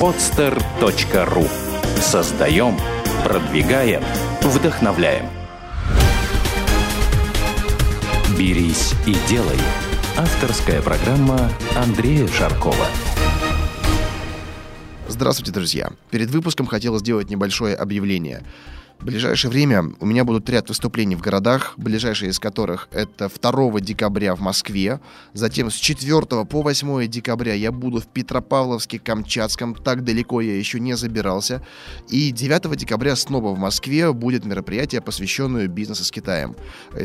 podster.ru Создаем, продвигаем, вдохновляем. «Берись и делай» – авторская программа Андрея Шаркова. Здравствуйте, друзья! Перед выпуском хотел сделать небольшое объявление – в ближайшее время у меня будут ряд выступлений в городах, ближайшие из которых это 2 декабря в Москве, затем с 4 по 8 декабря я буду в Петропавловске, Камчатском, так далеко я еще не забирался, и 9 декабря снова в Москве будет мероприятие, посвященное бизнесу с Китаем.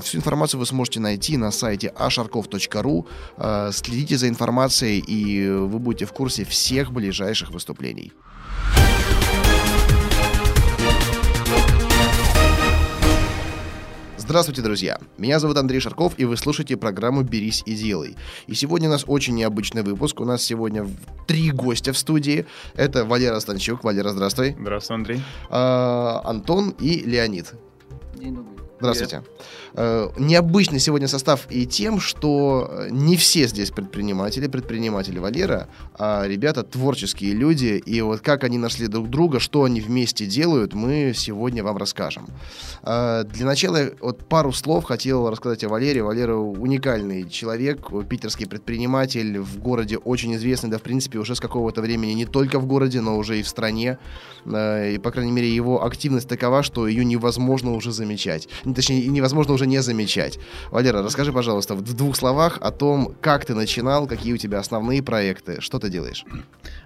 Всю информацию вы сможете найти на сайте asharkov.ru, э, следите за информацией, и вы будете в курсе всех ближайших выступлений. Здравствуйте, друзья! Меня зовут Андрей Шарков, и вы слушаете программу «Берись и делай». И сегодня у нас очень необычный выпуск. У нас сегодня три гостя в студии. Это Валера Станчук. Валера, здравствуй. Здравствуй, Андрей. А, Антон и Леонид. День добрый. Здравствуйте. Э, необычный сегодня состав и тем, что э, не все здесь предприниматели, предприниматели Валера, а ребята творческие люди, и вот как они нашли друг друга, что они вместе делают, мы сегодня вам расскажем. Э, для начала вот пару слов хотел рассказать о Валере. Валера уникальный человек, питерский предприниматель, в городе очень известный, да, в принципе, уже с какого-то времени не только в городе, но уже и в стране. И, по крайней мере, его активность такова, что ее невозможно уже замечать точнее, невозможно уже не замечать. Валера, расскажи, пожалуйста, в двух словах о том, как ты начинал, какие у тебя основные проекты, что ты делаешь.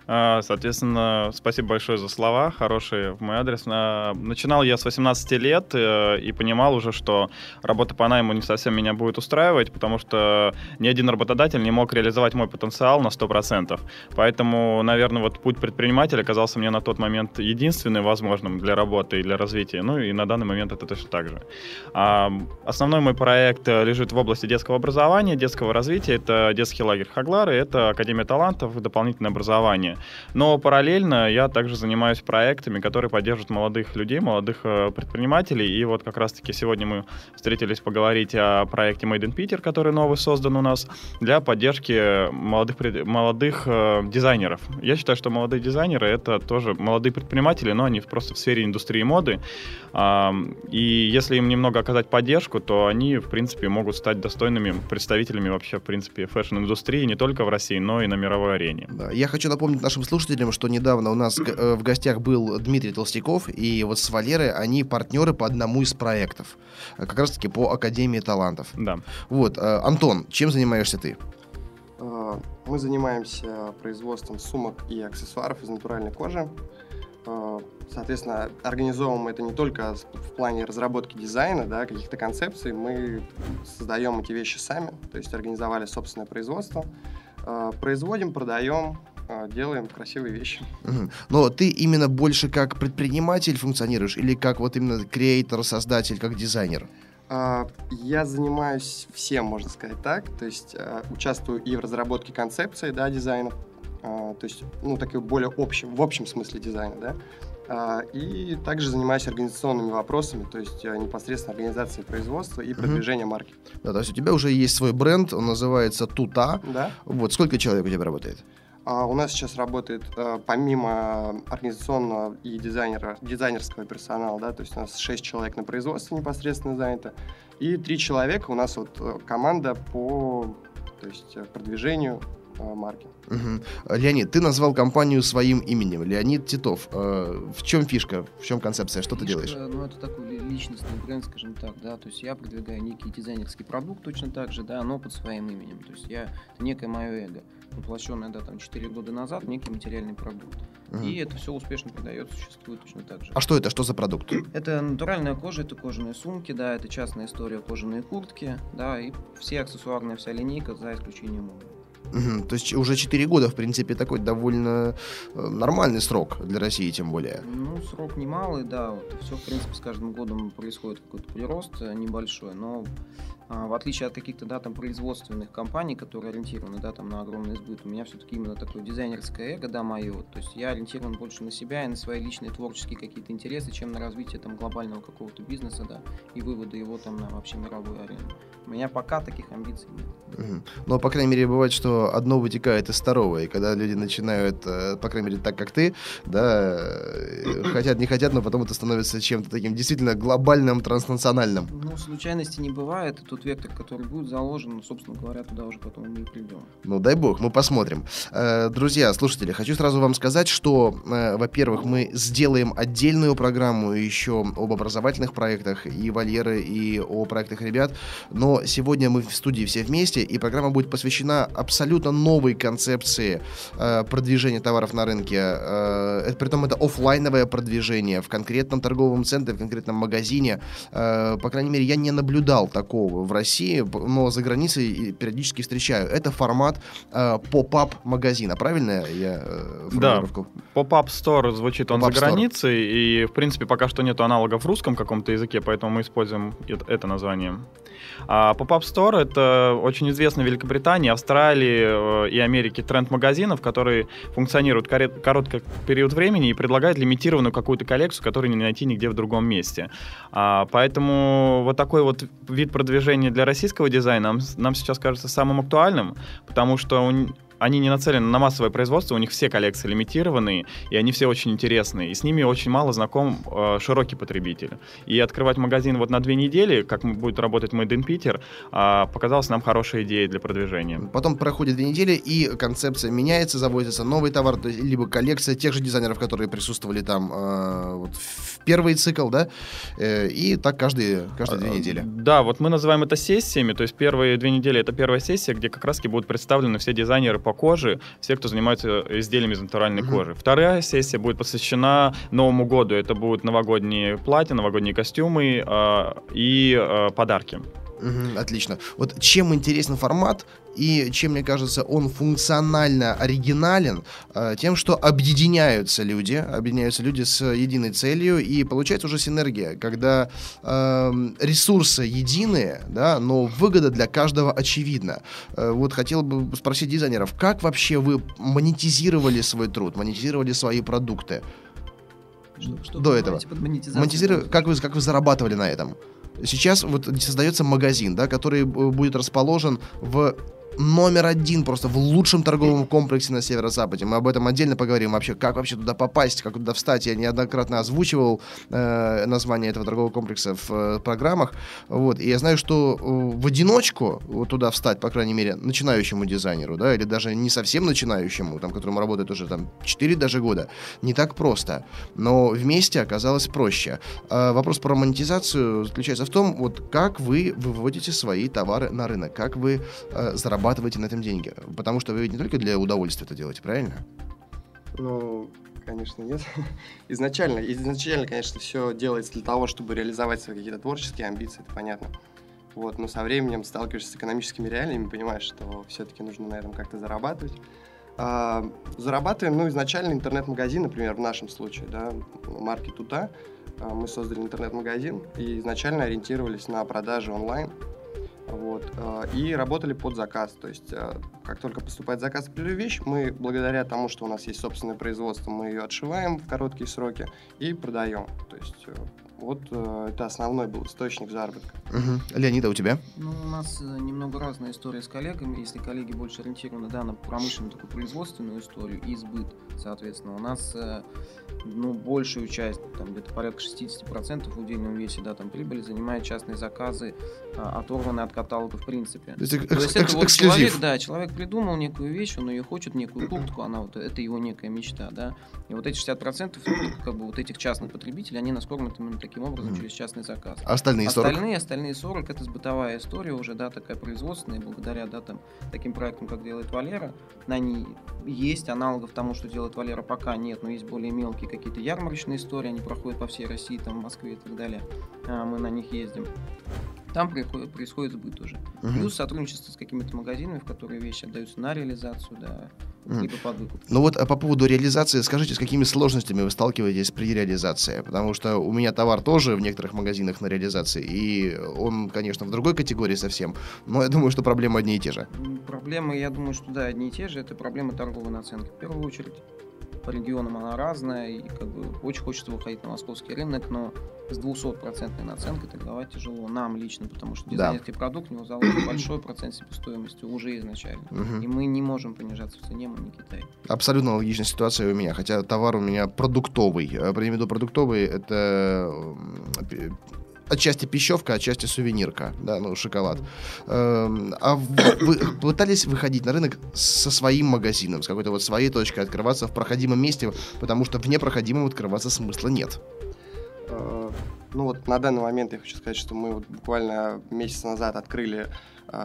А, соответственно, спасибо большое за слова, хорошие в мой адрес. А, начинал я с 18 лет э, и понимал уже, что работа по найму не совсем меня будет устраивать, потому что ни один работодатель не мог реализовать мой потенциал на 100%. Поэтому, наверное, вот путь предпринимателя оказался мне на тот момент единственным возможным для работы и для развития. Ну и на данный момент это точно так же. Основной мой проект лежит в области детского образования, детского развития. Это детский лагерь Хаглары, это Академия талантов, дополнительное образование. Но параллельно я также занимаюсь проектами, которые поддерживают молодых людей, молодых э, предпринимателей. И вот как раз-таки сегодня мы встретились поговорить о проекте Made in Peter, который новый создан у нас для поддержки молодых, молодых э, дизайнеров. Я считаю, что молодые дизайнеры — это тоже молодые предприниматели, но они просто в сфере индустрии моды. И если им немного оказать поддержку, то они, в принципе, могут стать достойными представителями вообще, в принципе, фэшн-индустрии не только в России, но и на мировой арене. Да, я хочу напомнить нашим слушателям, что недавно у нас э, в гостях был Дмитрий Толстяков, и вот с Валерой они партнеры по одному из проектов, э, как раз-таки по Академии талантов. Да. Вот, э, Антон, чем занимаешься ты? Мы занимаемся производством сумок и аксессуаров из натуральной кожи. Соответственно, организовываем это не только в плане разработки дизайна, да, каких-то концепций, мы создаем эти вещи сами, то есть организовали собственное производство, производим, продаем, а, делаем красивые вещи. Но ты именно больше как предприниматель функционируешь или как вот именно креатор, создатель, как дизайнер? А, я занимаюсь всем, можно сказать так. То есть участвую и в разработке концепции да, дизайна, то есть, ну, такой более общем, в общем смысле дизайна, да. И также занимаюсь организационными вопросами, то есть непосредственно организацией производства и продвижения марки. Да, то есть у тебя уже есть свой бренд, он называется Тута. Да. Вот сколько человек у тебя работает? А у нас сейчас работает э, помимо организационного и дизайнера, дизайнерского персонала, да, то есть у нас 6 человек на производстве непосредственно занято, и 3 человека у нас вот э, команда по то есть, э, продвижению марки. Угу. Леонид, ты назвал компанию своим именем, Леонид Титов. В чем фишка, в чем концепция, что фишка, ты делаешь? Ну, это такой личностный бренд, скажем так, да, то есть я продвигаю некий дизайнерский продукт точно так же, да, но под своим именем, то есть я, это некое мое эго воплощенное, да, там 4 года назад, некий материальный продукт. Угу. И это все успешно продается, существует точно так же. А что это? Что за продукт? Это натуральная кожа, это кожаные сумки, да, это частная история кожаные куртки, да, и все аксессуарная вся линейка, за исключением обуви. То есть уже 4 года, в принципе, такой довольно э, нормальный срок для России, тем более. Ну, срок немалый, да. Вот, все, в принципе, с каждым годом происходит какой-то прирост э, небольшой, но в отличие от каких-то, да, там, производственных компаний, которые ориентированы, да, там, на огромный сбыт, у меня все-таки именно такое дизайнерское эго, да, мое. То есть я ориентирован больше на себя и на свои личные творческие какие-то интересы, чем на развитие там глобального какого-то бизнеса, да, и выводы его там на вообще мировую арену. У меня пока таких амбиций нет. Но, по крайней мере, бывает, что одно вытекает из второго. И когда люди начинают, э, по крайней мере, так, как ты, да, э, хотят, не хотят, но потом это становится чем-то таким действительно глобальным, транснациональным. Ну, случайности не бывает, и тот вектор, который будет заложен, ну, собственно говоря, туда уже потом мы и придем. Ну, дай бог, мы посмотрим. Э, Друзья, слушатели, хочу сразу вам сказать, что, э, во-первых, мы сделаем отдельную программу еще об образовательных проектах и Валеры, и о проектах ребят. Но сегодня мы в студии все вместе, и программа будет посвящена абсолютно новой концепции э, продвижения товаров на рынке. Это, притом это оффлайновое продвижение в конкретном торговом центре, в конкретном магазине. По крайней мере, я не наблюдал такого в России, но за границей периодически встречаю. Это формат э, поп-ап магазина, правильно я э, Да. Pop-up Store звучит он за Store. границей, и, в принципе, пока что нету аналогов в русском каком-то языке, поэтому мы используем это название. А Pop-up Store — это очень известный в Великобритании, Австралии э, и Америке тренд магазинов, которые функционируют короткий период времени и предлагают лимитированную какую-то коллекцию, которую не найти нигде в другом месте. А, поэтому вот такой вот вид продвижения для российского дизайна нам, нам сейчас кажется самым актуальным, потому что он- они не нацелены на массовое производство, у них все коллекции лимитированные, и они все очень интересные, и с ними очень мало знаком э, широкий потребитель. И открывать магазин вот на две недели, как будет работать Made in Peter, а, показалось нам хорошей идеей для продвижения. Потом проходит две недели, и концепция меняется, завозится новый товар, то есть либо коллекция тех же дизайнеров, которые присутствовали там э, вот в первый цикл, да, э, и так каждые, каждые две А, недели. Да, вот мы называем это сессиями, то есть первые две недели это первая сессия, где как раз будут представлены все дизайнеры по коже, все, кто занимается изделиями из натуральной Мгм. кожи. Вторая сессия будет посвящена Новому году, это будут новогодние платья, новогодние костюмы э, и э, подарки. Мгм, отлично. Вот чем интересен формат и чем, мне кажется, он функционально оригинален, э, тем, что объединяются люди, объединяются люди с единой целью, и получается уже синергия, когда эм, ресурсы единые, да, но выгода для каждого очевидна. Э, вот хотел бы спросить дизайнеров, как вообще вы монетизировали свой труд, монетизировали свои продукты? Что, что До этого. Монетизиру- как, вы, как вы зарабатывали на этом? Сейчас вот создается магазин, да, который э, будет расположен в номер один просто в лучшем торговом комплексе на северо-западе. Мы об этом отдельно поговорим вообще, как вообще туда попасть, как туда встать. Я неоднократно озвучивал э, название этого торгового комплекса в э, программах. Вот. И я знаю, что э, в одиночку вот туда встать, по крайней мере, начинающему дизайнеру, да, или даже не совсем начинающему, там, которому работает уже там 4 даже года, не так просто. Но вместе оказалось проще. А вопрос про монетизацию заключается в том, вот как вы выводите свои товары на рынок, как вы э, зарабатываете на этом деньги. Потому что вы ведь не только для удовольствия это делаете, правильно? Ну, конечно, нет. Изначально, изначально, конечно, все делается для того, чтобы реализовать свои какие-то творческие амбиции, это понятно. Вот, но со временем сталкиваешься с экономическими реалиями, понимаешь, что все-таки нужно на этом как-то зарабатывать. А, зарабатываем, ну, изначально интернет-магазин, например, в нашем случае, да, марки Тута. А, мы создали интернет-магазин и изначально ориентировались на продажи онлайн. Вот, а, и работали под заказ. То есть, а, как только поступает заказ на вещь, мы, благодаря тому, что у нас есть собственное производство, мы ее отшиваем в короткие сроки и продаем. То есть, э, вот э, это основной был источник заработка. Мгм. Леонида, у тебя? Ну, у нас э, немного разная история с коллегами. Если коллеги больше ориентированы да, на промышленную такую производственную историю и сбыт, соответственно, у нас э, ну, большую часть, там где-то порядка 60% в удельном весе да, там, прибыли занимают частные заказы, оторванные от каталога в принципе. То есть, То есть экс- это вот человек, да, человек придумал некую вещь, он ее хочет, некую куртку, она вот, это его некая мечта, да. И вот эти 60% ну, как бы вот этих частных потребителей, они нас кормят именно таким образом Мгм. через частный заказ. А Остальные 40? Остальные, остальные 40 это бытовая история уже, да, такая производственная, благодаря, да, там, таким проектам, как делает Валера, они есть, аналогов тому, что делает Валера, пока нет, но есть более мелкие какие-то ярмарочные истории, они проходят по всей России, там, в Москве и так далее, А, мы на них ездим. Там происходит сбыт уже. Мгм. Плюс сотрудничество с какими-то магазинами, в которые вещи отдаются на реализацию, да, Либо под выкуп. Ну вот а по поводу реализации, скажите, с какими сложностями вы сталкиваетесь при реализации? Потому что у меня товар тоже в некоторых магазинах на реализации, и он, конечно, в другой категории совсем, но я думаю, что проблемы одни и те же. Проблемы, я думаю, что да, одни и те же. Это проблема торговой наценки. В первую очередь, по регионам она разная, и как бы очень хочется выходить на московский рынок, но с 200% наценкой торговать тяжело нам лично, потому что Да. дизайнерский продукт, у него заложен большой процент себестоимости уже изначально. Мгм. И мы не можем понижаться в цене, не Китай. Абсолютно логичная ситуация у меня, хотя товар у меня продуктовый. Э, При виду продуктовый это м, пи- отчасти пищевка, отчасти сувенирка, да, ну, шоколад. Эм, А в- вы пытались выходить на рынок со своим магазином, с какой-то вот своей точкой открываться в проходимом месте, потому что в непроходимом открываться смысла нет. Э, Ну вот на данный момент я хочу сказать, что мы вот буквально месяц назад открыли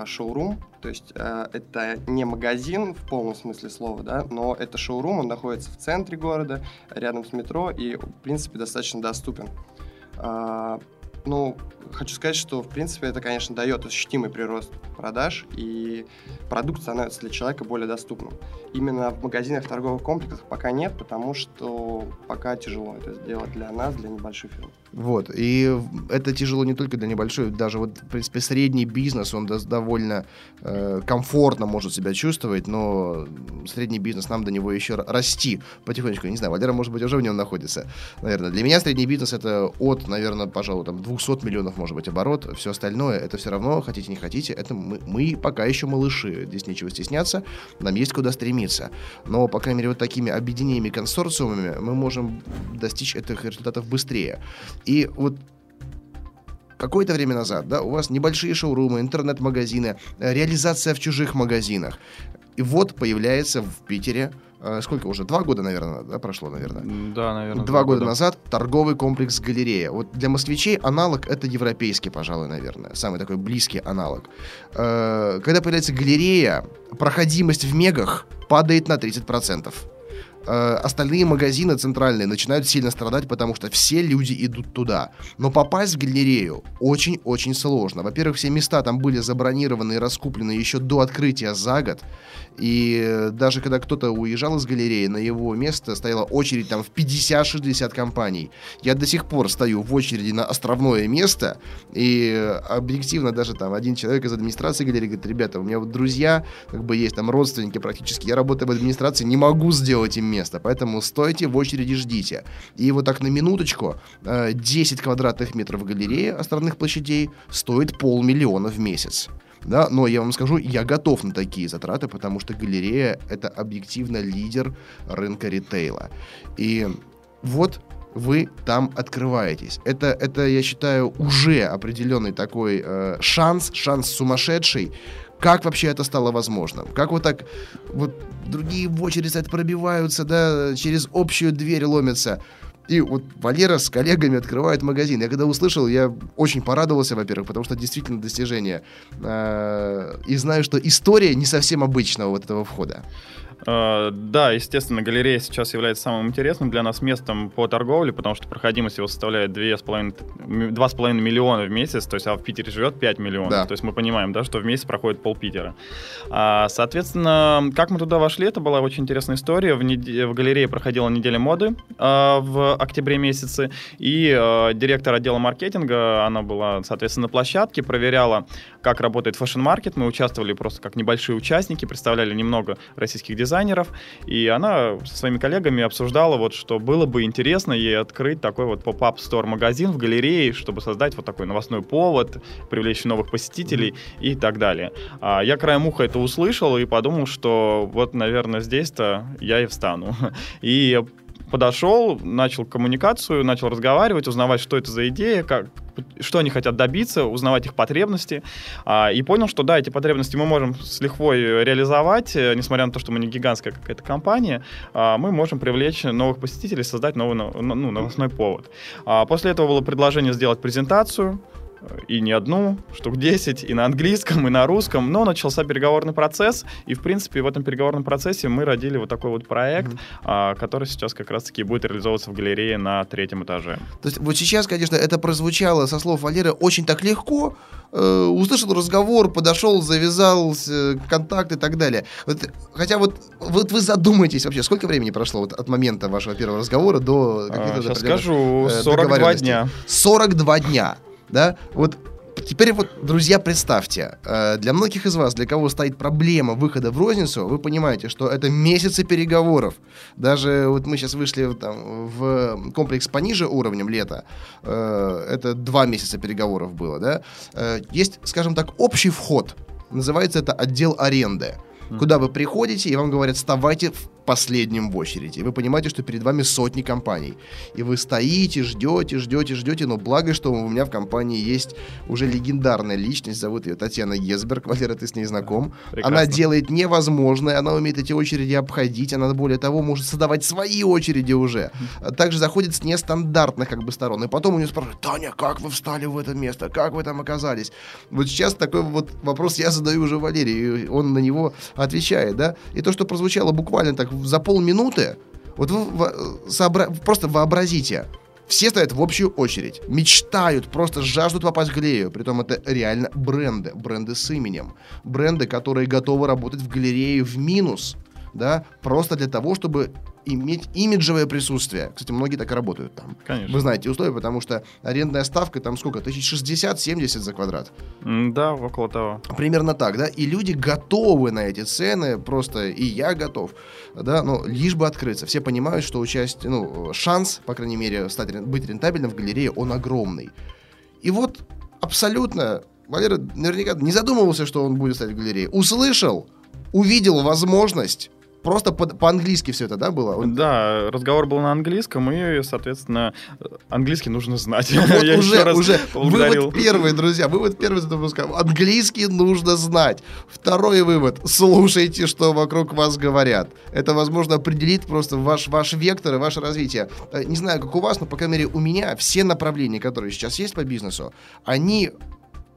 шоурум, то есть э, это не магазин в полном смысле слова, да, но это шоурум, он находится в центре города, рядом с метро и, в принципе, достаточно доступен. Ну, хочу сказать, что, в принципе, это, конечно, дает ощутимый прирост продаж, и продукт становится для человека более доступным. Именно в магазинах, в торговых комплексах пока нет, потому что пока тяжело это сделать для нас, для небольшой фирмы. Вот. И это тяжело не только для небольшой, даже вот, в принципе, средний бизнес, он довольно э, комфортно может себя чувствовать, но средний бизнес, нам до него еще расти потихонечку. Не знаю, Валера, может быть, уже в нем находится, наверное. Для меня средний бизнес это от, наверное, пожалуй, там 200 миллионов, может быть, оборот. Все остальное, это все равно, хотите, не хотите, это мы, мы пока еще малыши. Здесь нечего стесняться, нам есть куда стремиться. Но, по крайней мере, вот такими объединениями, консорциумами мы можем достичь этих результатов быстрее. И вот какое-то время назад, да, у вас небольшие шоурумы, интернет-магазины, реализация в чужих магазинах. И вот появляется в Питере, сколько уже, два года, наверное, да, прошло, наверное. Да, наверное. Два года назад торговый комплекс «Галерея». Вот для москвичей аналог это европейский, пожалуй, наверное. Самый такой близкий аналог. Э, Когда появляется галерея, проходимость в мегах падает на 30%. Э, Остальные магазины центральные начинают сильно страдать, потому что все люди идут туда. Но попасть в галерею очень-очень сложно. Во-первых, все места там были забронированы и раскуплены еще до открытия за год. И даже когда кто-то уезжал из галереи, на его место стояла очередь там в 50-60 компаний. Я до сих пор стою в очереди на островное место, и объективно даже там один человек из администрации галереи говорит, ребята, у меня вот друзья, как бы есть там родственники практически, я работаю в администрации, не могу сделать им место, поэтому стойте в очереди, ждите. И вот так на минуточку, э, 10 квадратных метров галереи островных площадей стоит полмиллиона в месяц. Да, но я вам скажу, я готов на такие затраты, потому что галерея это объективно лидер рынка ритейла. И вот вы там открываетесь. Это, это я считаю, уже определенный такой э, шанс, шанс сумасшедший. Как вообще это стало возможным? Как вот так вот другие в очередь стоят, пробиваются, да, через общую дверь ломятся. И вот Валера с коллегами открывает магазин. Я когда услышал, я очень порадовался, во-первых, потому что действительно достижение. Э, И знаю, что история не совсем обычного вот этого входа. Э, Да, естественно, галерея сейчас является самым интересным для нас местом по торговле, потому что проходимость его составляет 2,5 м, 2,5 миллиона в месяц, то есть а в Питере живет 5 миллионов. Да. То есть мы понимаем, да, что в месяц проходит пол Питера. А, Соответственно, как мы туда вошли, это была очень интересная история. В, неде- в галерее проходила неделя моды а, в октябре месяце, и а, директор отдела маркетинга, она была, соответственно, на площадке, проверяла, как работает фэшн-маркет. Мы участвовали просто как небольшие участники, представляли немного российских дизайнеров, и она со своими коллегами обсуждала, вот, что было бы интересно ей открыть такой вот pop-up store магазин в галерее, чтобы создать вот такой новостной повод, привлечь новых посетителей и так далее. А я краем уха это услышал и подумал, что вот, наверное, здесь-то я и встану. И подошел, начал коммуникацию, начал разговаривать, узнавать, что это за идея, как, что они хотят добиться, узнавать их потребности. А, и понял, что да, эти потребности мы можем с лихвой реализовать, э, несмотря на то, что мы не гигантская какая-то компания, а, мы можем привлечь новых посетителей, создать новый но- ну, новостной повод. А, после этого было предложение сделать презентацию, и не одну, штук 10, и на английском, и на русском, но начался переговорный процесс, и, в принципе, в этом переговорном процессе мы родили вот такой вот проект, mm-hmm. который сейчас как раз-таки будет реализовываться в галерее на третьем этаже. То есть вот сейчас, конечно, это прозвучало со слов Валеры очень так легко, э, услышал разговор, подошел, завязал э, контакт и так далее. Вот, хотя вот, вот вы задумайтесь вообще, сколько времени прошло вот от момента вашего первого разговора до каких-то... А, сейчас скажу, 42 э, дня. 42 дня да, вот Теперь вот, друзья, представьте, э, для многих из вас, для кого стоит проблема выхода в розницу, вы понимаете, что это месяцы переговоров. Даже вот мы сейчас вышли там, в комплекс пониже уровнем лета, э, это два месяца переговоров было, да. Э, есть, скажем так, общий вход, называется это отдел аренды, куда вы приходите и вам говорят, вставайте в последним в очереди. И вы понимаете, что перед вами сотни компаний. И вы стоите, ждете, ждете, ждете, но благо, что у меня в компании есть уже легендарная личность, зовут ее Татьяна Гесберг, Валера, ты с ней знаком. Прекрасно. Она делает невозможное, она умеет эти очереди обходить, она более того может создавать свои очереди уже. Также заходит с нестандартных как бы сторон. И потом у нее спрашивают, Таня, как вы встали в это место, как вы там оказались? Вот сейчас такой вот вопрос я задаю уже Валерию, и он на него отвечает, да? И то, что прозвучало буквально так за полминуты, вот вы сообра... просто вообразите, все стоят в общую очередь, мечтают, просто жаждут попасть в галерею. Притом это реально бренды, бренды с именем. Бренды, которые готовы работать в галерее в минус, да, просто для того, чтобы иметь имиджевое присутствие. Кстати, многие так и работают там. Конечно. Вы знаете условия, потому что арендная ставка там сколько? Тысяч 60-70 за квадрат. Да, около того. Примерно так, да? И люди готовы на эти цены, просто и я готов, да, ну, лишь бы открыться. Все понимают, что участие, ну, шанс, по крайней мере, стать, быть рентабельным в галерее, он огромный. И вот абсолютно Валера наверняка не задумывался, что он будет стать в галерее. Услышал, увидел возможность, Просто по- по-английски все это, да, было? Да, разговор был на английском, и, соответственно, английский нужно знать. Ну вот Я уже, уже. Вывод первый, друзья, вывод первый за Английский нужно знать. Второй вывод. Слушайте, что вокруг вас говорят. Это, возможно, определит просто ваш, ваш вектор и ваше развитие. Э, не знаю, как у вас, но, по крайней мере, у меня все направления, которые сейчас есть по бизнесу, они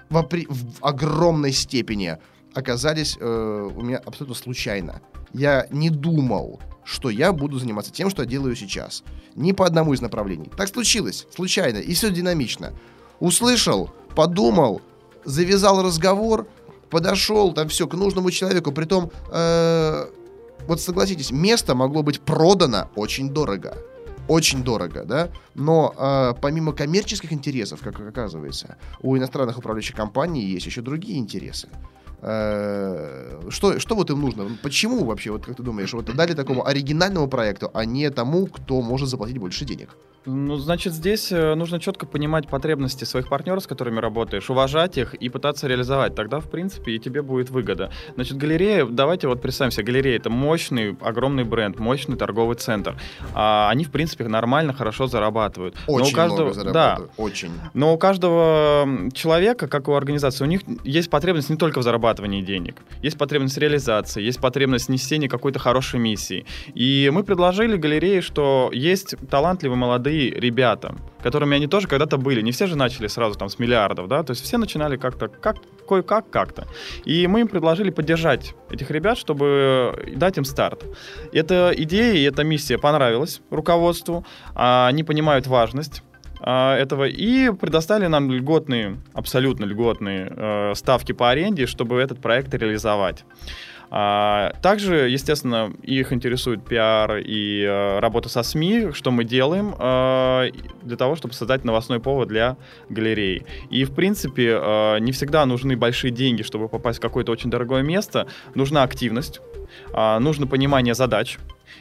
в, в огромной степени оказались э, у меня абсолютно случайно я не думал, что я буду заниматься тем, что я делаю сейчас. Ни по одному из направлений. Так случилось, случайно, и все динамично. Услышал, подумал, завязал разговор, подошел там все к нужному человеку. Притом, э, вот согласитесь, место могло быть продано очень дорого. Очень дорого, да? Но э, помимо коммерческих интересов, как оказывается, у иностранных управляющих компаний есть еще другие интересы. Э, что, что вот им нужно? Почему вообще, вот как ты думаешь, вот дали такому оригинальному проекту, а не тому, кто может заплатить больше денег? Ну, значит, здесь э, нужно четко понимать потребности своих партнеров, с которыми работаешь, уважать их и пытаться реализовать. Тогда, в принципе, и тебе будет выгода. Значит, галерея, давайте вот представим себе, галерея — это мощный, огромный бренд, мощный торговый центр. А они, в принципе, нормально, хорошо зарабатывают. Очень Но у каждого, много зарабатывают. Да, очень. Но у каждого человека, как у организации, у них есть потребность не только в зарабатывании денег. Есть потребность реализации, есть потребность несения какой-то хорошей миссии. И мы предложили галерее, что есть талантливые молодые молодые ребята, которыми они тоже когда-то были. Не все же начали сразу там с миллиардов, да, то есть все начинали как-то, как, кое-как, как-то. И мы им предложили поддержать этих ребят, чтобы дать им старт. Эта идея и эта миссия понравилась руководству, а они понимают важность а, этого и предоставили нам льготные, абсолютно льготные э, ставки по аренде, чтобы этот проект реализовать. А, также, естественно, их интересует пиар и э, работа со СМИ, что мы делаем э, для того, чтобы создать новостной повод для галереи. И, в принципе, не всегда нужны большие деньги, чтобы попасть в какое-то очень дорогое место. Нужна активность, э, нужно понимание задач,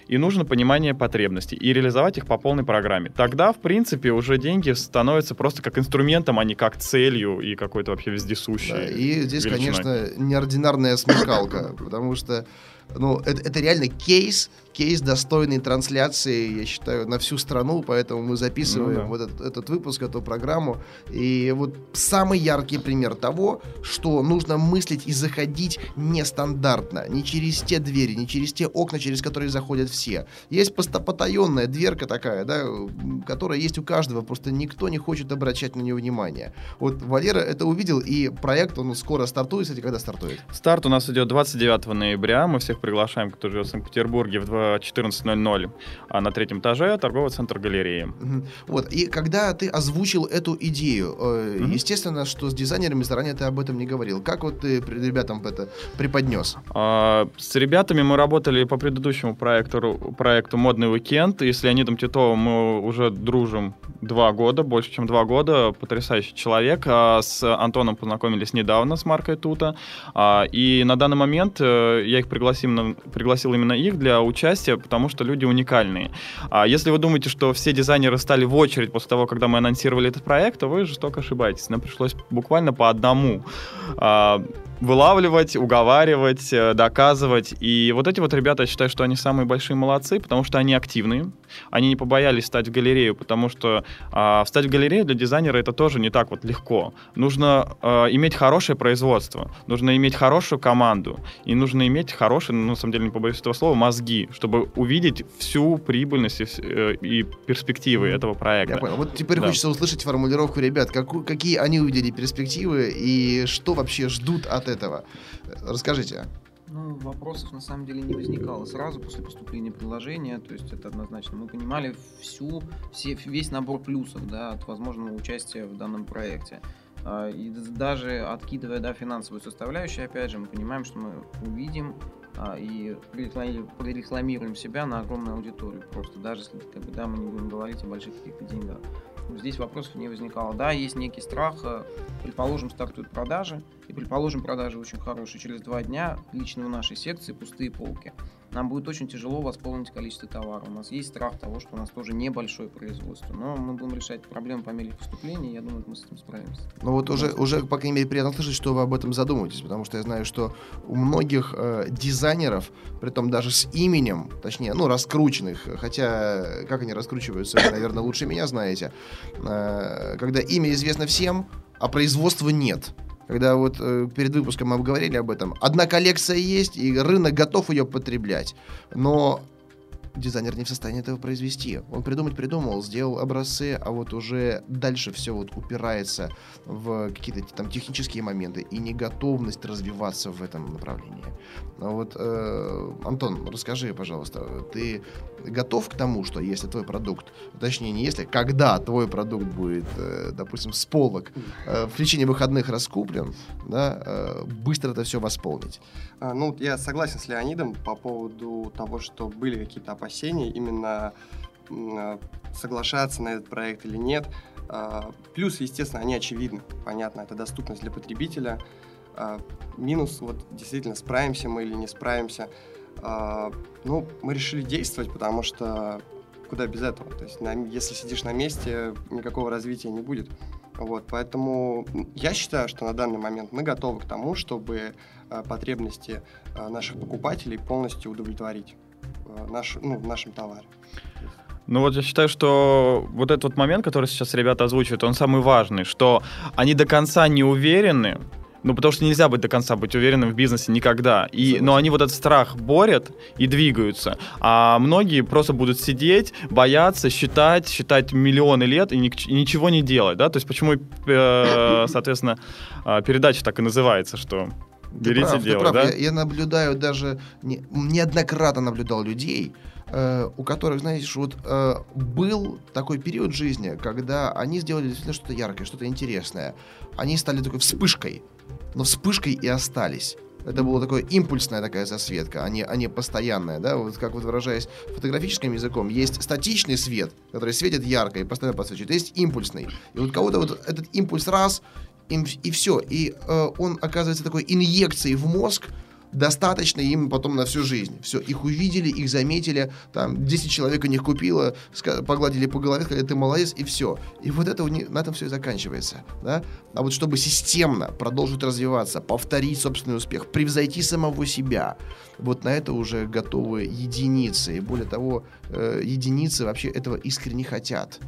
и нужно понимание потребностей и реализовать их по полной программе. Тогда, в принципе, уже деньги становятся просто как инструментом, а не как целью и какой-то вообще вездесущей. Да, и здесь, величиной. конечно, неординарная смекалка, потому что ну, это, это реально кейс, кейс достойной трансляции, я считаю, на всю страну, поэтому мы записываем Ну да. вот этот, этот выпуск, эту программу. И вот самый яркий пример того, что нужно мыслить и заходить нестандартно, не через те двери, не через те окна, через которые заходят все. Есть потаенная дверка такая, да, которая есть у каждого, просто никто не хочет обращать на нее внимание. Вот Валера это увидел, и проект, он скоро стартует, кстати, когда стартует? Старт у нас идет 29 ноября. Мы всех приглашаем, кто живет в Санкт-Петербурге, в 2 14.00 а на третьем этаже торговый центр галереи. Вот, и когда ты озвучил эту идею, Мгм. естественно, что с дизайнерами заранее ты об этом не говорил. Как вот ты ребятам это преподнес? А, С ребятами мы работали по предыдущему проекту, проекту «Модный уикенд». И с Леонидом Титовым мы уже дружим два года, больше, чем два года. Потрясающий человек. А С Антоном познакомились недавно, с Маркой Тута. А, И на данный момент э, я их пригласил, пригласил именно их для участия, потому что люди уникальные. А Если вы думаете, что все дизайнеры стали в очередь после того, когда мы анонсировали этот проект, то вы жестоко ошибаетесь. Нам пришлось буквально по одному а, вылавливать, уговаривать, э, доказывать. И вот эти вот ребята, я считаю, что они самые большие молодцы, потому что они активные. Они не побоялись стать в галерею, потому что а, встать в галерею для дизайнера это тоже не так вот легко. Нужно а, иметь хорошее производство, нужно иметь хорошую команду, и нужно иметь хорошие, ну, на самом деле, не побоюсь этого слова, мозги, чтобы увидеть всю прибыльность и, э, и перспективы этого проекта. Я понял. Вот теперь Да. хочется услышать формулировку ребят, каку- какие они увидели перспективы и что вообще ждут от этого. Расскажите. Ну, вопросов на самом деле не возникало сразу после поступления предложения, то есть это однозначно. Мы понимали всю, все, весь набор плюсов да, от возможного участия в данном проекте. А, И даже откидывая да, финансовую составляющую, опять же, мы понимаем, что мы увидим а, и прореклами- прорекламируем себя на огромную аудиторию. Просто даже если как бы, да, мы не будем говорить о больших каких-то деньгах. Здесь вопросов не возникало. Да, есть некий страх. э, Предположим, стартуют продажи. И предположим, продажи очень хорошие. Через два дня лично в нашей секции пустые полки. Нам будет очень тяжело восполнить количество товара. У нас есть страх того, что у нас тоже небольшое производство. Но мы будем решать проблемы по мере поступления. Я думаю, мы с этим справимся. Ну вот уже, уже, по крайней мере, приятно слышать, что вы об этом задумываетесь, потому что я знаю, что у многих э, дизайнеров, при том даже с именем, точнее, ну, раскрученных, хотя как они раскручиваются, вы, наверное, лучше меня знаете, э, когда имя известно всем, а производства нет. Когда вот э, перед выпуском мы говорили об этом. Одна коллекция есть, и рынок готов ее потреблять. Но дизайнер не в состоянии этого произвести. Он придумать придумал, сделал образцы, а вот уже дальше все вот упирается в какие-то там технические моменты и неготовность развиваться в этом направлении. Вот, э, Антон, расскажи, пожалуйста, ты готов к тому, что если твой продукт, точнее не если, когда твой продукт будет, э, допустим, с полок э, в течение выходных раскуплен, да, э, быстро это все восполнить? А, Ну, я согласен с Леонидом по поводу того, что были какие-то опасения именно соглашаться на этот проект или нет. А, Плюсы, естественно, они очевидны. Понятно, это доступность для потребителя. А, Минус, вот действительно, справимся мы или не справимся. А, Ну, мы решили действовать, потому что куда без этого? То есть, на- если сидишь на месте, никакого развития не будет. Вот, поэтому я считаю, что на данный момент мы готовы к тому, чтобы э, потребности э, наших покупателей полностью удовлетворить э, наш, ну, в нашем товаре. Ну вот я считаю, что вот этот вот момент, который сейчас ребята озвучивают, он самый важный, что они до конца не уверены, ну, потому что нельзя быть до конца быть уверенным в бизнесе никогда. И, но они вот этот страх борят и двигаются. А многие просто будут сидеть, бояться, считать, считать миллионы лет и, ни- и ничего не делать, да? То есть почему, э, соответственно, э, передача так и называется, что Ты берите прав, ты дело, прав. да? Я, я наблюдаю даже, не- неоднократно наблюдал людей, э, у которых, что вот э, был такой период жизни, когда они сделали действительно что-то яркое, что-то интересное. Они стали такой вспышкой, но вспышкой и остались. Это была такая импульсная такая засветка, а не, а не постоянная, да, вот как вот выражаясь фотографическим языком, есть статичный свет, который светит ярко и постоянно подсвечивает, есть импульсный. И вот кого-то вот этот импульс раз, им- и все, и э, он оказывается такой инъекцией в мозг, достаточно им потом на всю жизнь. Все, их увидели, их заметили, там 10 человек у них купило, погладили по голове, сказали, ты молодец, и все. И вот это на этом все и заканчивается. Да? А вот чтобы системно продолжить развиваться, повторить собственный успех, превзойти самого себя, вот на это уже готовы единицы. И более того, э, единицы вообще этого искренне хотят.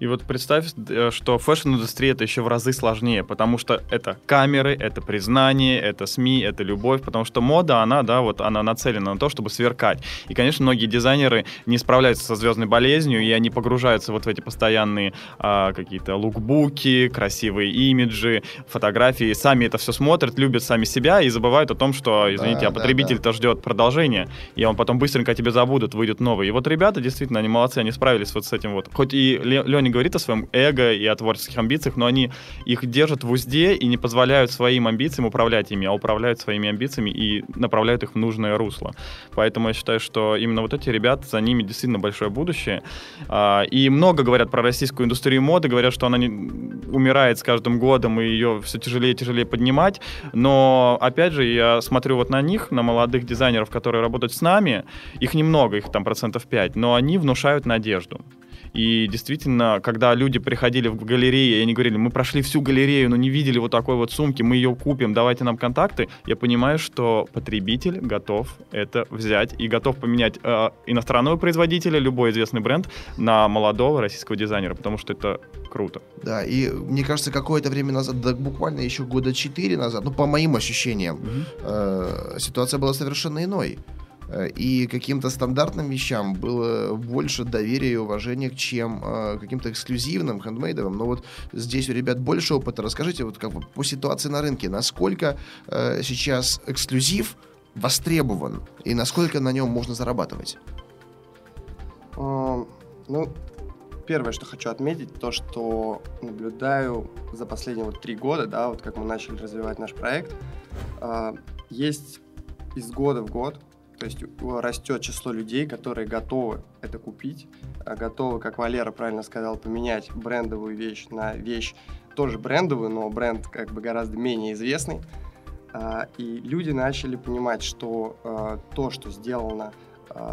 И вот представь, э, что фэшн-индустрия это еще в разы сложнее, потому что это камеры, это признание, это СМИ, это любовь, потому что мода, она, да, вот она нацелена на то, чтобы сверкать. И, конечно, многие дизайнеры не справляются со звездной болезнью, и они погружаются вот в эти постоянные а, какие-то лукбуки, красивые имиджи, фотографии, сами это все смотрят, любят сами себя и забывают о том, что, извините, да, а потребитель-то да, да. ждет продолжения, и он потом быстренько тебе забудет, выйдет новый. И вот ребята, действительно, они молодцы, они справились вот с этим вот. Хоть и Леня не говорит о своем эго и о творческих амбициях, но они их держат в узде и не позволяют своим амбициям управлять ими, а управляют своими амбициями и направляют их в нужное русло. Поэтому я считаю, что именно вот эти ребята, за ними действительно большое будущее. А, и много говорят про российскую индустрию моды, говорят, что она не умирает с каждым годом, и ее все тяжелее и тяжелее поднимать. Но, опять же, я смотрю вот на них, на молодых дизайнеров, которые работают с нами. Их немного, их там процентов 5, но они внушают надежду. И действительно, когда люди приходили в галерею, и они говорили, мы прошли всю галерею, но не видели вот такой вот сумки, мы ее купим, давайте нам контакты, я понимаю, что потребитель готов это взять и готов поменять э, иностранного производителя, любой известный бренд, на молодого российского дизайнера, потому что это круто. Да, и мне кажется, какое-то время назад, да, буквально еще года четыре назад, ну, по моим ощущениям, mm-hmm. э, ситуация была совершенно иной. Э, и каким-то стандартным вещам было больше доверия и уважения, чем э, каким-то эксклюзивным, хендмейдовым. Но вот здесь у ребят больше опыта. Расскажите вот как бы по ситуации на рынке, насколько э, сейчас эксклюзив востребован и насколько на нем можно зарабатывать? Uh, ну, первое, что хочу отметить, то, что наблюдаю за последние вот три года, да, вот как мы начали развивать наш проект, uh, есть из года в год то есть растет число людей, которые готовы это купить, а готовы, как Валера правильно сказал, поменять брендовую вещь на вещь тоже брендовую, но бренд как бы гораздо менее известный. А, и люди начали понимать, что а, то, что сделано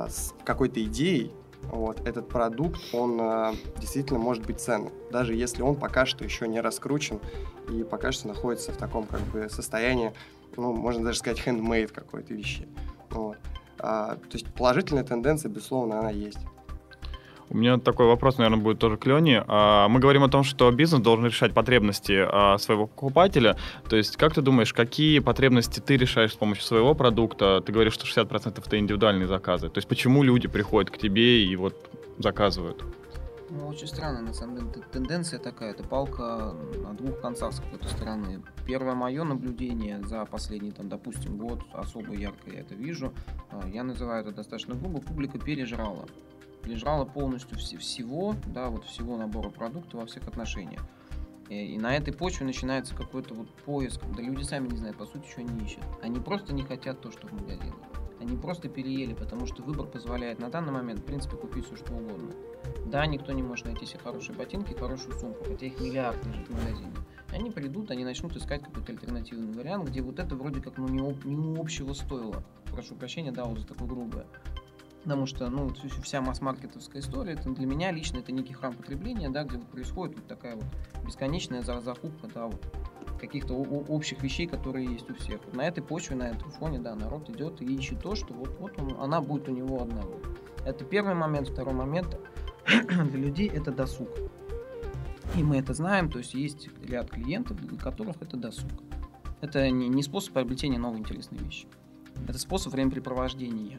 с какой-то идеей, вот, этот продукт, он действительно может быть ценным, даже если он пока что еще не раскручен и пока что находится в таком как бы состоянии, ну, можно даже сказать, handmade какой-то вещи. А, то есть положительная тенденция, безусловно, она есть. У меня такой вопрос, наверное, будет тоже к Лене. А, мы говорим о том, что бизнес должен решать потребности а, своего покупателя. То есть, как ты думаешь, какие потребности ты решаешь с помощью своего продукта? Ты говоришь, что 60% это индивидуальные заказы. То есть, почему люди приходят к тебе и вот заказывают? Ну, очень странно, на самом деле, тенденция такая, это палка на двух концах с какой-то стороны. Первое мое наблюдение за последний, там, допустим, год, особо ярко я это вижу, а, я называю это достаточно грубо, публика пережрала. Пережрала полностью вс- всего, да, вот всего набора продуктов во всех отношениях. И, и на этой почве начинается какой-то вот поиск, да люди сами не знают, по сути, что они ищут. Они просто не хотят то, что в магазинах. Они просто переели, потому что выбор позволяет на данный момент, в принципе, купить все, что угодно. Да, никто не может найти себе хорошие ботинки, хорошую сумку, хотя их миллиард лежит в магазине. Они придут, они начнут искать какой-то альтернативный вариант, где вот это вроде как ну, не, не у общего стоило. Прошу прощения, да, вот за такое грубое. Потому что, ну, вся масс-маркетовская история, это для меня лично это некий храм потребления, да, где вот происходит вот такая вот бесконечная закупка, да, вот каких-то общих вещей, которые есть у всех. На этой почве, на этом фоне, да, народ идет и ищет то, что вот, вот он, она будет у него одного. Это первый момент. Второй момент для людей это досуг. И мы это знаем, то есть есть ряд клиентов, для которых это досуг. Это не, не способ приобретения новой интересной вещи. Это способ времяпрепровождения.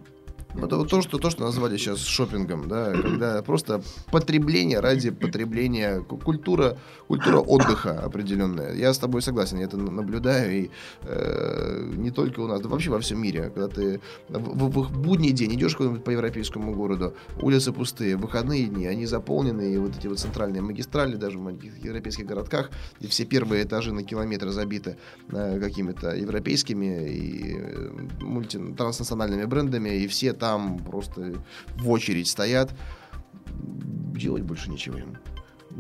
Это вот то, что, то, что назвали сейчас шопингом, да, когда просто потребление ради потребления, культура, культура отдыха определенная. Я с тобой согласен, я это наблюдаю, и э, не только у нас, да вообще во всем мире. Когда ты в, в, в будний день идешь куда-нибудь по европейскому городу, улицы пустые, выходные дни, они заполнены, и вот эти вот центральные магистрали, даже в маленьких европейских городках, и все первые этажи на километр забиты э, какими-то европейскими и э, мульти, транснациональными брендами, и все там там просто в очередь стоят. Делать больше нечего им.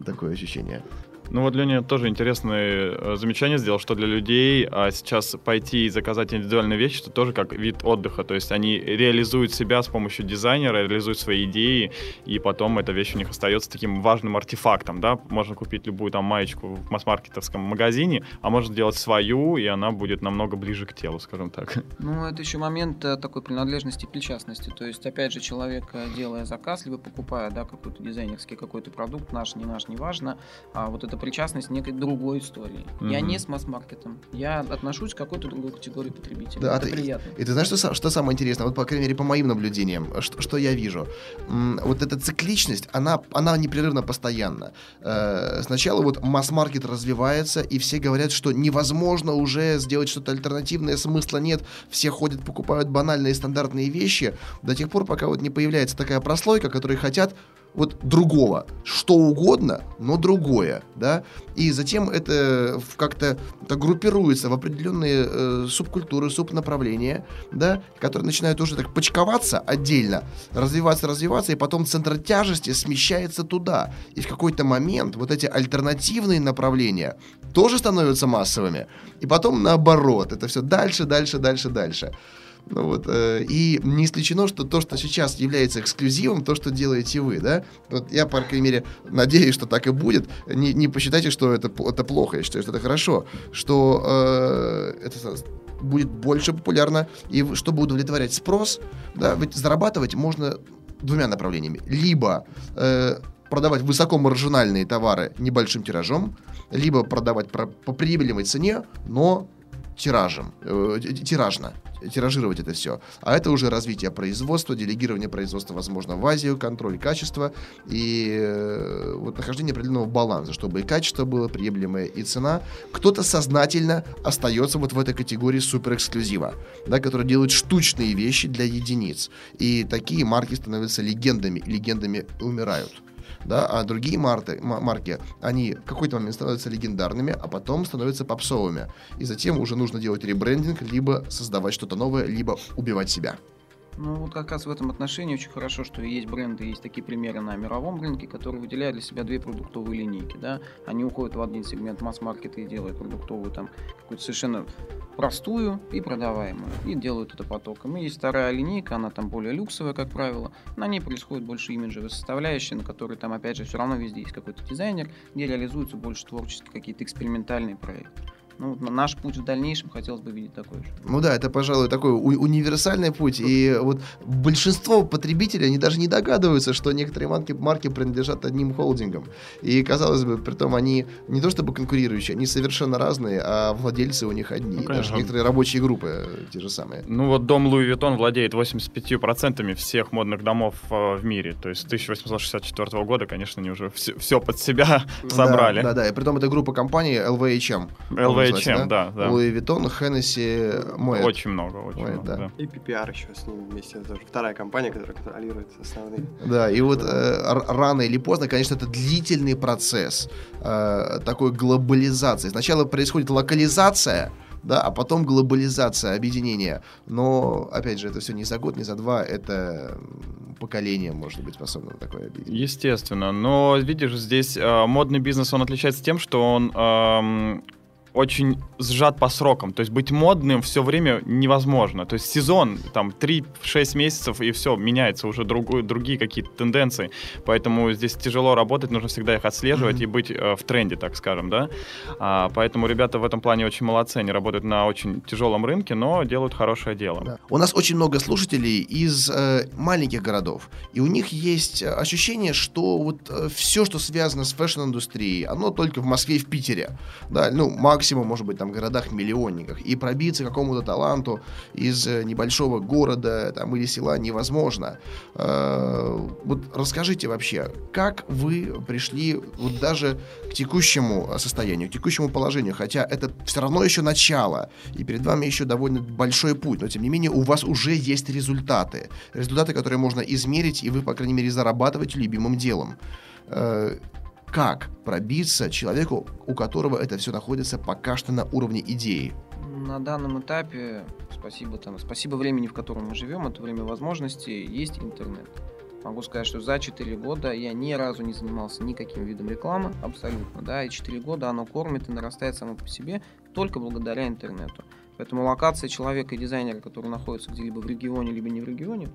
Такое ощущение. Ну вот Леня тоже интересное э, замечание сделал, что для людей а сейчас пойти и заказать индивидуальные вещи, это тоже как вид отдыха. То есть они реализуют себя с помощью дизайнера, реализуют свои идеи, и потом эта вещь у них остается таким важным артефактом. Да? Можно купить любую там маечку в масс-маркетовском магазине, а можно сделать свою, и она будет намного ближе к телу, скажем так. Ну, это еще момент э, такой принадлежности причастности. То есть, опять же, человек, э, делая заказ, либо покупая да, какой-то дизайнерский какой-то продукт, наш, не наш, неважно, а вот это причастность некой другой истории. Mm-hmm. Я не с масс-маркетом. Я отношусь к какой-то другой категории потребителей. Да, это ты, приятно. И ты знаешь, что, что самое интересное? Вот, по крайней мере, по моим наблюдениям, что, что я вижу. Вот эта цикличность, она, она непрерывно постоянна. Э, сначала вот масс-маркет развивается, и все говорят, что невозможно уже сделать что-то альтернативное, смысла нет. Все ходят, покупают банальные стандартные вещи до тех пор, пока вот не появляется такая прослойка, которые хотят вот другого, что угодно, но другое, да, и затем это как-то группируется в определенные э, субкультуры, субнаправления, да, которые начинают уже так почковаться отдельно, развиваться, развиваться, и потом центр тяжести смещается туда, и в какой-то момент вот эти альтернативные направления тоже становятся массовыми, и потом наоборот, это все дальше, дальше, дальше, дальше. Ну, вот, э, и не исключено, что то, что сейчас является эксклюзивом, то, что делаете вы, да? Вот я, по крайней мере, надеюсь, что так и будет. Не, не посчитайте, что это, это плохо, я считаю, что это хорошо, что э, это будет больше популярно, и чтобы удовлетворять спрос, да, ведь зарабатывать можно двумя направлениями. Либо э, продавать высокомаржинальные товары небольшим тиражом, либо продавать по, по приемлемой цене, но тиражем, э, тиражно тиражировать это все. А это уже развитие производства, делегирование производства, возможно, в Азию, контроль качества и э, вот нахождение определенного баланса, чтобы и качество было приемлемое, и цена. Кто-то сознательно остается вот в этой категории суперэксклюзива, да, который делает штучные вещи для единиц. И такие марки становятся легендами, легендами умирают да, а другие марты, марки, они в какой-то момент становятся легендарными, а потом становятся попсовыми. И затем уже нужно делать ребрендинг, либо создавать что-то новое, либо убивать себя. Ну, вот как раз в этом отношении очень хорошо, что есть бренды, есть такие примеры на мировом рынке, которые выделяют для себя две продуктовые линейки, да. Они уходят в один сегмент масс-маркета и делают продуктовую там какую-то совершенно простую и продаваемую, и делают это потоком. И есть вторая линейка, она там более люксовая, как правило, на ней происходит больше имиджевой составляющей, на которой там, опять же, все равно везде есть какой-то дизайнер, где реализуются больше творческие какие-то экспериментальные проекты. Ну, наш путь в дальнейшем хотелось бы видеть такой же. Ну да, это, пожалуй, такой у- универсальный путь. И вот большинство потребителей, они даже не догадываются, что некоторые марки, марки принадлежат одним холдингам. И, казалось бы, при том они не то чтобы конкурирующие, они совершенно разные, а владельцы у них одни. Ну, даже некоторые рабочие группы э, те же самые. Ну вот дом Луи Виттон владеет 85% всех модных домов э, в мире. То есть с 1864 года, конечно, они уже все, все под себя собрали. Да, да, да. И при том это группа компаний LVHM. LVHM чем, да? да, Луи Виттон, Хеннесси, Моэт. Очень много, очень Moet, много, да. И PPR еще с ним вместе, это тоже вторая компания, которая контролирует основные. Да, и вот э, рано или поздно, конечно, это длительный процесс э, такой глобализации. Сначала происходит локализация, да, а потом глобализация, объединение. Но, опять же, это все не за год, не за два, это поколение может быть способно на такое объединение. Естественно, но видишь, здесь э, модный бизнес, он отличается тем, что он э, очень сжат по срокам. То есть быть модным все время невозможно. То есть сезон, там, 3-6 месяцев, и все, меняется уже другую, другие какие-то тенденции. Поэтому здесь тяжело работать, нужно всегда их отслеживать mm-hmm. и быть э, в тренде, так скажем, да. А, поэтому ребята в этом плане очень молодцы. Они работают на очень тяжелом рынке, но делают хорошее дело. Да. У нас очень много слушателей из э, маленьких городов. И у них есть ощущение, что вот э, все, что связано с фэшн-индустрией, оно только в Москве и в Питере. Да, ну, максимум максимум, может быть, там, городах-миллионниках. И пробиться какому-то таланту из э, небольшого города там, или села невозможно. Э, вот расскажите вообще, как вы пришли вот даже к текущему состоянию, к текущему положению, хотя это все равно еще начало, и перед вами еще довольно большой путь, но тем не менее у вас уже есть результаты. Результаты, которые можно измерить, и вы, по крайней мере, зарабатываете любимым делом э, как пробиться человеку, у которого это все находится пока что на уровне идеи? На данном этапе, спасибо, там, спасибо времени, в котором мы живем, это время возможностей, есть интернет. Могу сказать, что за 4 года я ни разу не занимался никаким видом рекламы, абсолютно, да, и 4 года оно кормит и нарастает само по себе только благодаря интернету. Поэтому локация человека и дизайнера, который находится где-либо в регионе, либо не в регионе,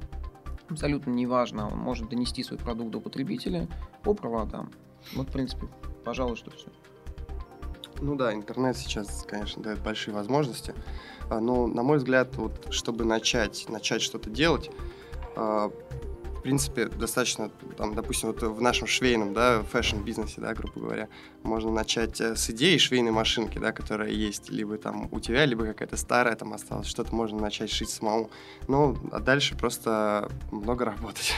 абсолютно неважно. Он может донести свой продукт до потребителя по проводам. Вот, в принципе, пожалуй, что все. Ну да, интернет сейчас, конечно, дает большие возможности. А, но, на мой взгляд, вот, чтобы начать, начать что-то делать, а, в принципе, достаточно, там, допустим, вот в нашем швейном, да, fashion-бизнесе, да, грубо говоря, можно начать э, с идеи швейной машинки, да, которая есть, либо там у тебя, либо какая-то старая там осталась, что-то можно начать шить самому. Ну, а дальше просто много работать.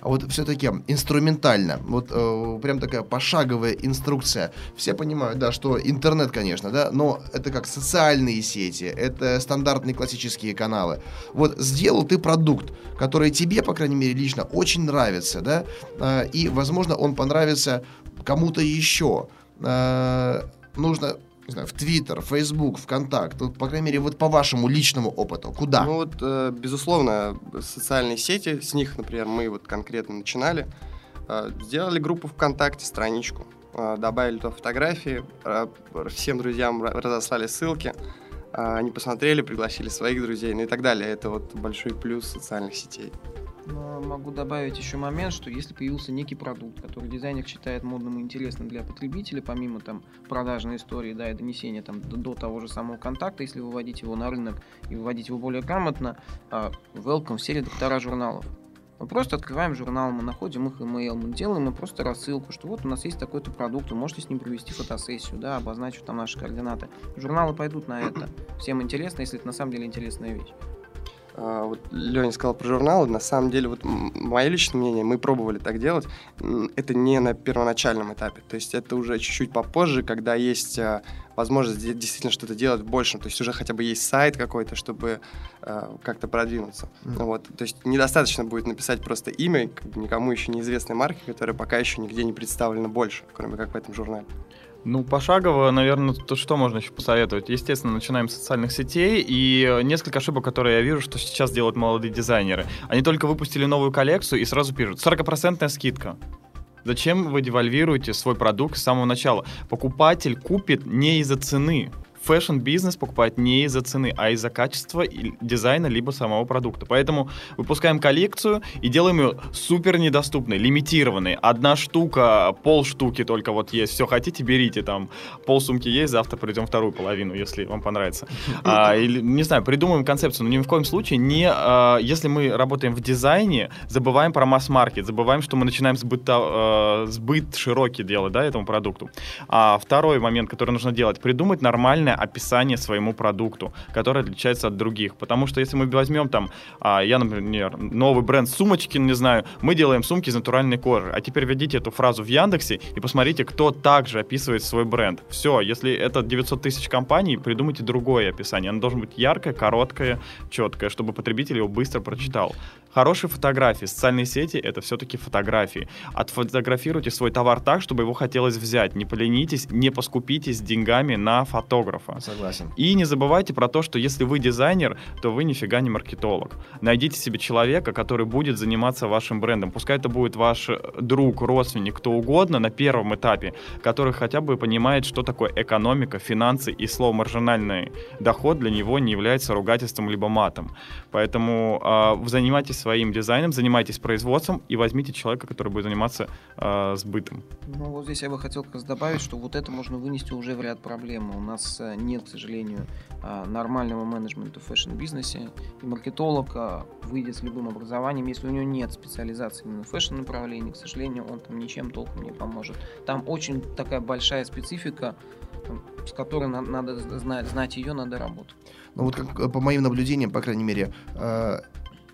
А вот все-таки инструментально, вот э, прям такая пошаговая инструкция. Все понимают, да, что интернет, конечно, да, но это как социальные сети, это стандартные классические каналы. Вот сделал ты продукт, который тебе, по крайней мере, лично очень нравится, да, э, и, возможно, он понравится кому-то еще. Э, нужно не знаю, в Твиттер, Фейсбук, ВКонтакт, вот, по крайней мере, вот по вашему личному опыту, куда? Ну вот, э, безусловно, социальные сети, с них, например, мы вот конкретно начинали, э, сделали группу ВКонтакте, страничку, э, добавили туда фотографии, э, всем друзьям разослали ссылки, э, они посмотрели, пригласили своих друзей, ну и так далее. Это вот большой плюс социальных сетей. Могу добавить еще момент, что если появился некий продукт, который дизайнер считает модным и интересным для потребителя, помимо там продажной истории, да, и донесения там до, того же самого контакта, если выводить его на рынок и выводить его более грамотно, uh, welcome все редактора журналов. Мы просто открываем журнал, мы находим их email, мы делаем им просто рассылку, что вот у нас есть такой-то продукт, вы можете с ним провести фотосессию, да, обозначив там наши координаты. Журналы пойдут на это. Всем интересно, если это на самом деле интересная вещь. А, вот Леня сказал про журналы, на самом деле, вот мое личное мнение, мы пробовали так делать, это не на первоначальном этапе, то есть это уже чуть-чуть попозже, когда есть а, возможность действительно что-то делать в большем, то есть уже хотя бы есть сайт какой-то, чтобы э, как-то продвинуться. Mm. Вот, то есть недостаточно будет написать просто имя как бы никому еще неизвестной марки, которая пока еще нигде не представлена больше, кроме как в этом журнале. Ну, пошагово, наверное, то что можно еще посоветовать? Естественно, начинаем с социальных сетей, и несколько ошибок, которые я вижу, что сейчас делают молодые дизайнеры. Они только выпустили новую коллекцию и сразу пишут 40% скидка. Зачем вы девальвируете свой продукт с самого начала? Покупатель купит не из-за цены fashion-бизнес покупает не из-за цены, а из-за качества дизайна либо самого продукта. Поэтому выпускаем коллекцию и делаем ее супер недоступной, лимитированной. Одна штука, пол штуки только вот есть. Все хотите, берите там. Пол сумки есть, завтра придем вторую половину, если вам понравится. А, или, не знаю, придумаем концепцию, но ни в коем случае не... А, если мы работаем в дизайне, забываем про масс-маркет, забываем, что мы начинаем сбыт, а, сбыт широкий делать, да, этому продукту. А второй момент, который нужно делать, придумать нормальное правильное описание своему продукту, которое отличается от других. Потому что если мы возьмем там, а, я, например, новый бренд сумочки, не знаю, мы делаем сумки из натуральной кожи. А теперь введите эту фразу в Яндексе и посмотрите, кто также описывает свой бренд. Все, если это 900 тысяч компаний, придумайте другое описание. Оно должно быть яркое, короткое, четкое, чтобы потребитель его быстро прочитал. Хорошие фотографии, социальные сети — это все-таки фотографии. Отфотографируйте свой товар так, чтобы его хотелось взять. Не поленитесь, не поскупитесь деньгами на фотографа. Согласен. И не забывайте про то, что если вы дизайнер, то вы нифига не маркетолог. Найдите себе человека, который будет заниматься вашим брендом. Пускай это будет ваш друг, родственник, кто угодно на первом этапе, который хотя бы понимает, что такое экономика, финансы и слово маржинальный доход для него не является ругательством либо матом. Поэтому э, занимайтесь своим дизайном, занимайтесь производством и возьмите человека, который будет заниматься э, сбытом. Ну, вот здесь я бы хотел как раз добавить, что вот это можно вынести уже в ряд проблем. У нас э, нет, к сожалению, э, нормального менеджмента в fashion-бизнесе. И маркетолог э, выйдет с любым образованием, если у него нет специализации именно в fashion-направлении, к сожалению, он там ничем толком не поможет. Там очень такая большая специфика, с которой надо знать, знать ее, надо работать. Ну вот как, по моим наблюдениям, по крайней мере,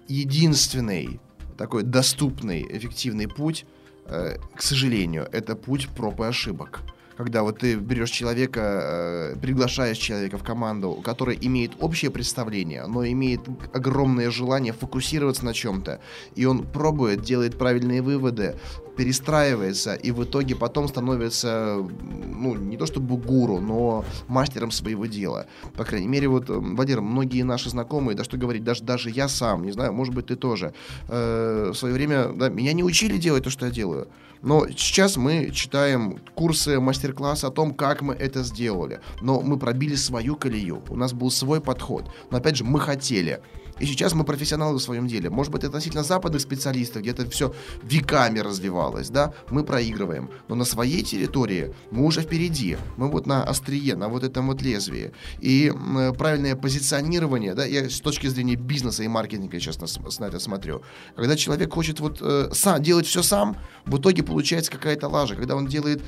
единственный такой доступный, эффективный путь, э, к сожалению, это путь проб и ошибок. Когда вот ты берешь человека, э, приглашаешь человека в команду, который имеет общее представление, но имеет огромное желание фокусироваться на чем-то, и он пробует, делает правильные выводы, перестраивается и в итоге потом становится, ну, не то чтобы гуру, но мастером своего дела. По крайней мере, вот, Владимир, многие наши знакомые, да что говорить, даже, даже я сам, не знаю, может быть, ты тоже, э, в свое время, да, меня не учили делать то, что я делаю. Но сейчас мы читаем курсы, мастер-классы о том, как мы это сделали. Но мы пробили свою колею, у нас был свой подход. Но опять же, мы хотели. И сейчас мы профессионалы в своем деле. Может быть, относительно западных специалистов, где это все веками развивалось, да, мы проигрываем. Но на своей территории мы уже впереди. Мы вот на острие, на вот этом вот лезвии. И правильное позиционирование, да, я с точки зрения бизнеса и маркетинга сейчас на, на это смотрю. Когда человек хочет вот э, сам делать все сам, в итоге получается какая-то лажа. Когда он делает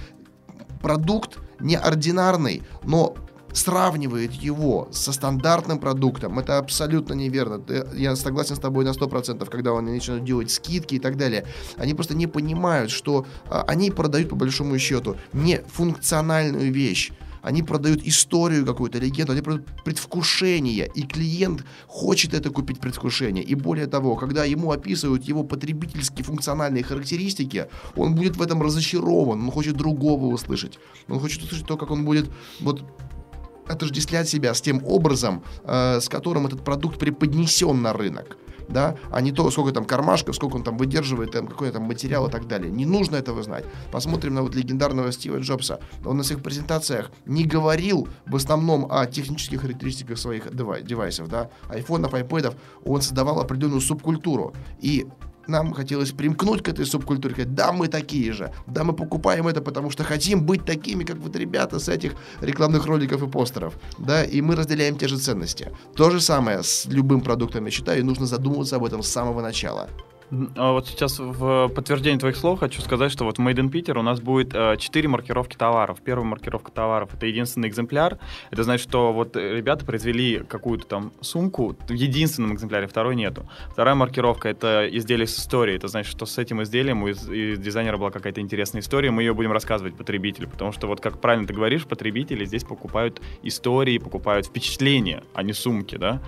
продукт неординарный, но сравнивает его со стандартным продуктом, это абсолютно неверно. Я согласен с тобой на 100%, когда они начинают делать скидки и так далее. Они просто не понимают, что а, они продают по большому счету не функциональную вещь, они продают историю какую-то, легенду, они продают предвкушение, и клиент хочет это купить предвкушение. И более того, когда ему описывают его потребительские функциональные характеристики, он будет в этом разочарован, он хочет другого услышать. Он хочет услышать то, как он будет вот отождествлять себя с тем образом, э, с которым этот продукт преподнесен на рынок да, а не то, сколько там кармашков, сколько он там выдерживает, там, какой там материал и так далее. Не нужно этого знать. Посмотрим на вот легендарного Стива Джобса. Он на своих презентациях не говорил в основном о технических характеристиках своих девайсов, да, айфонов, айпэдов. Он создавал определенную субкультуру. И нам хотелось примкнуть к этой субкультуре, сказать, да, мы такие же, да, мы покупаем это, потому что хотим быть такими, как вот ребята с этих рекламных роликов и постеров, да, и мы разделяем те же ценности. То же самое с любым продуктом, я считаю, и нужно задумываться об этом с самого начала. А вот сейчас в подтверждение твоих слов хочу сказать, что вот в Made in Peter у нас будет э, 4 маркировки товаров. Первая маркировка товаров — это единственный экземпляр. Это значит, что вот ребята произвели какую-то там сумку в единственном экземпляре, второй нету. Вторая маркировка — это изделие с историей. Это значит, что с этим изделием у дизайнера была какая-то интересная история, мы ее будем рассказывать потребителю, потому что вот как правильно ты говоришь, потребители здесь покупают истории, покупают впечатления, а не сумки, да.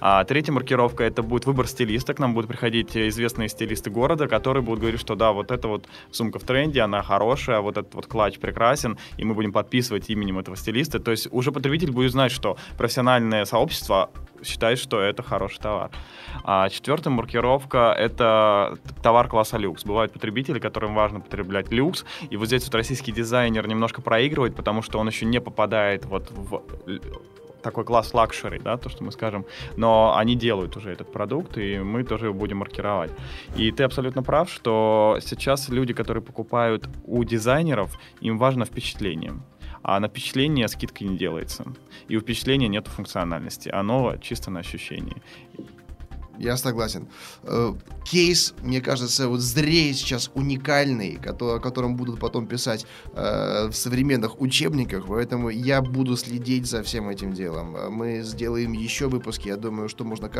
А третья маркировка — это будет выбор стилиста. К нам будут приходить известные известные стилисты города, которые будут говорить, что да, вот эта вот сумка в тренде, она хорошая, вот этот вот клатч прекрасен, и мы будем подписывать именем этого стилиста. То есть уже потребитель будет знать, что профессиональное сообщество считает, что это хороший товар. А четвертая маркировка — это товар класса люкс. Бывают потребители, которым важно потреблять люкс, и вот здесь вот российский дизайнер немножко проигрывает, потому что он еще не попадает вот в такой класс luxury, да, то, что мы скажем, но они делают уже этот продукт, и мы тоже его будем маркировать. И ты абсолютно прав, что сейчас люди, которые покупают у дизайнеров, им важно впечатление. А на впечатление скидка не делается. И у впечатления нет функциональности. Оно чисто на ощущении. Я согласен. Э, кейс, мне кажется, вот зреет сейчас уникальный, о котором будут потом писать э, в современных учебниках, поэтому я буду следить за всем этим делом. Мы сделаем еще выпуски, я думаю, что можно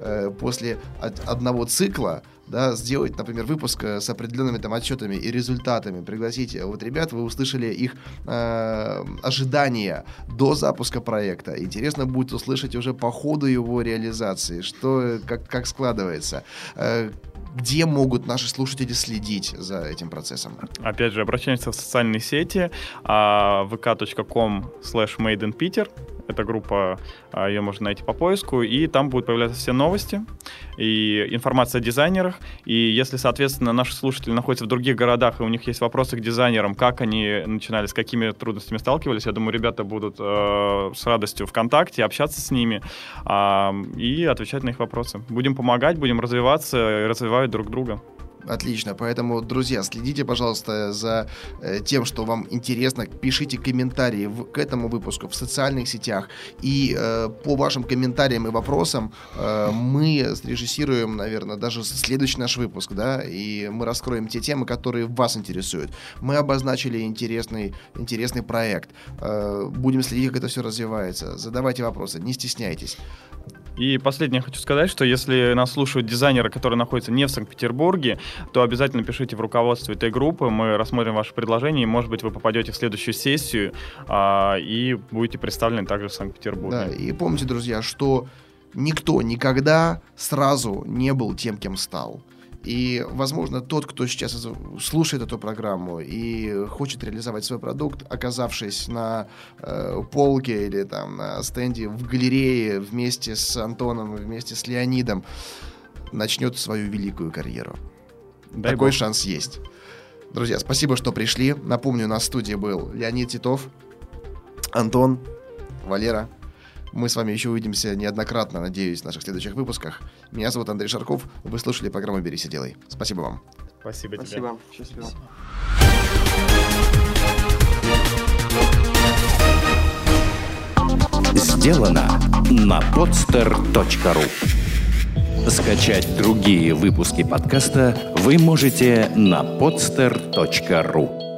э, после одного цикла да, сделать, например, выпуск с определенными там отчетами и результатами, пригласить вот ребят, вы услышали их э, ожидания до запуска проекта. Интересно будет услышать уже по ходу его реализации, что как, как складывается. Э, где могут наши слушатели следить за этим процессом? Опять же, обращаемся в социальные сети vk.com slash made in Peter эта группа, а, ее можно найти по поиску, и там будут появляться все новости и информация о дизайнерах. И если, соответственно, наши слушатели находятся в других городах, и у них есть вопросы к дизайнерам, как они начинали, с какими трудностями сталкивались, я думаю, ребята будут э, с радостью ВКонтакте общаться с ними э, и отвечать на их вопросы. Будем помогать, будем развиваться и развивать друг друга. Отлично. Поэтому, друзья, следите, пожалуйста, за э, тем, что вам интересно. Пишите комментарии в, к этому выпуску в социальных сетях. И э, по вашим комментариям и вопросам э, мы срежиссируем, наверное, даже следующий наш выпуск, да, и мы раскроем те темы, которые вас интересуют. Мы обозначили интересный, интересный проект. Э, будем следить, как это все развивается. Задавайте вопросы, не стесняйтесь. И последнее хочу сказать, что если нас слушают дизайнеры, которые находятся не в Санкт-Петербурге, то обязательно пишите в руководство этой группы, мы рассмотрим ваше предложение, и, может быть, вы попадете в следующую сессию а, и будете представлены также в Санкт-Петербурге. Да, и помните, друзья, что никто никогда сразу не был тем, кем стал. И, возможно, тот, кто сейчас слушает эту программу и хочет реализовать свой продукт, оказавшись на э, полке или там на стенде в галерее вместе с Антоном, вместе с Леонидом, начнет свою великую карьеру. Дай Такой бог. шанс есть. Друзья, спасибо, что пришли. Напомню, на студии был Леонид Титов, Антон, Валера. Мы с вами еще увидимся неоднократно, надеюсь, в наших следующих выпусках. Меня зовут Андрей Шарков. Вы слушали программу «Берись и делай». Спасибо вам. Спасибо, Спасибо. тебе. Счастливо. Сделано на podster.ru Скачать другие выпуски подкаста вы можете на podster.ru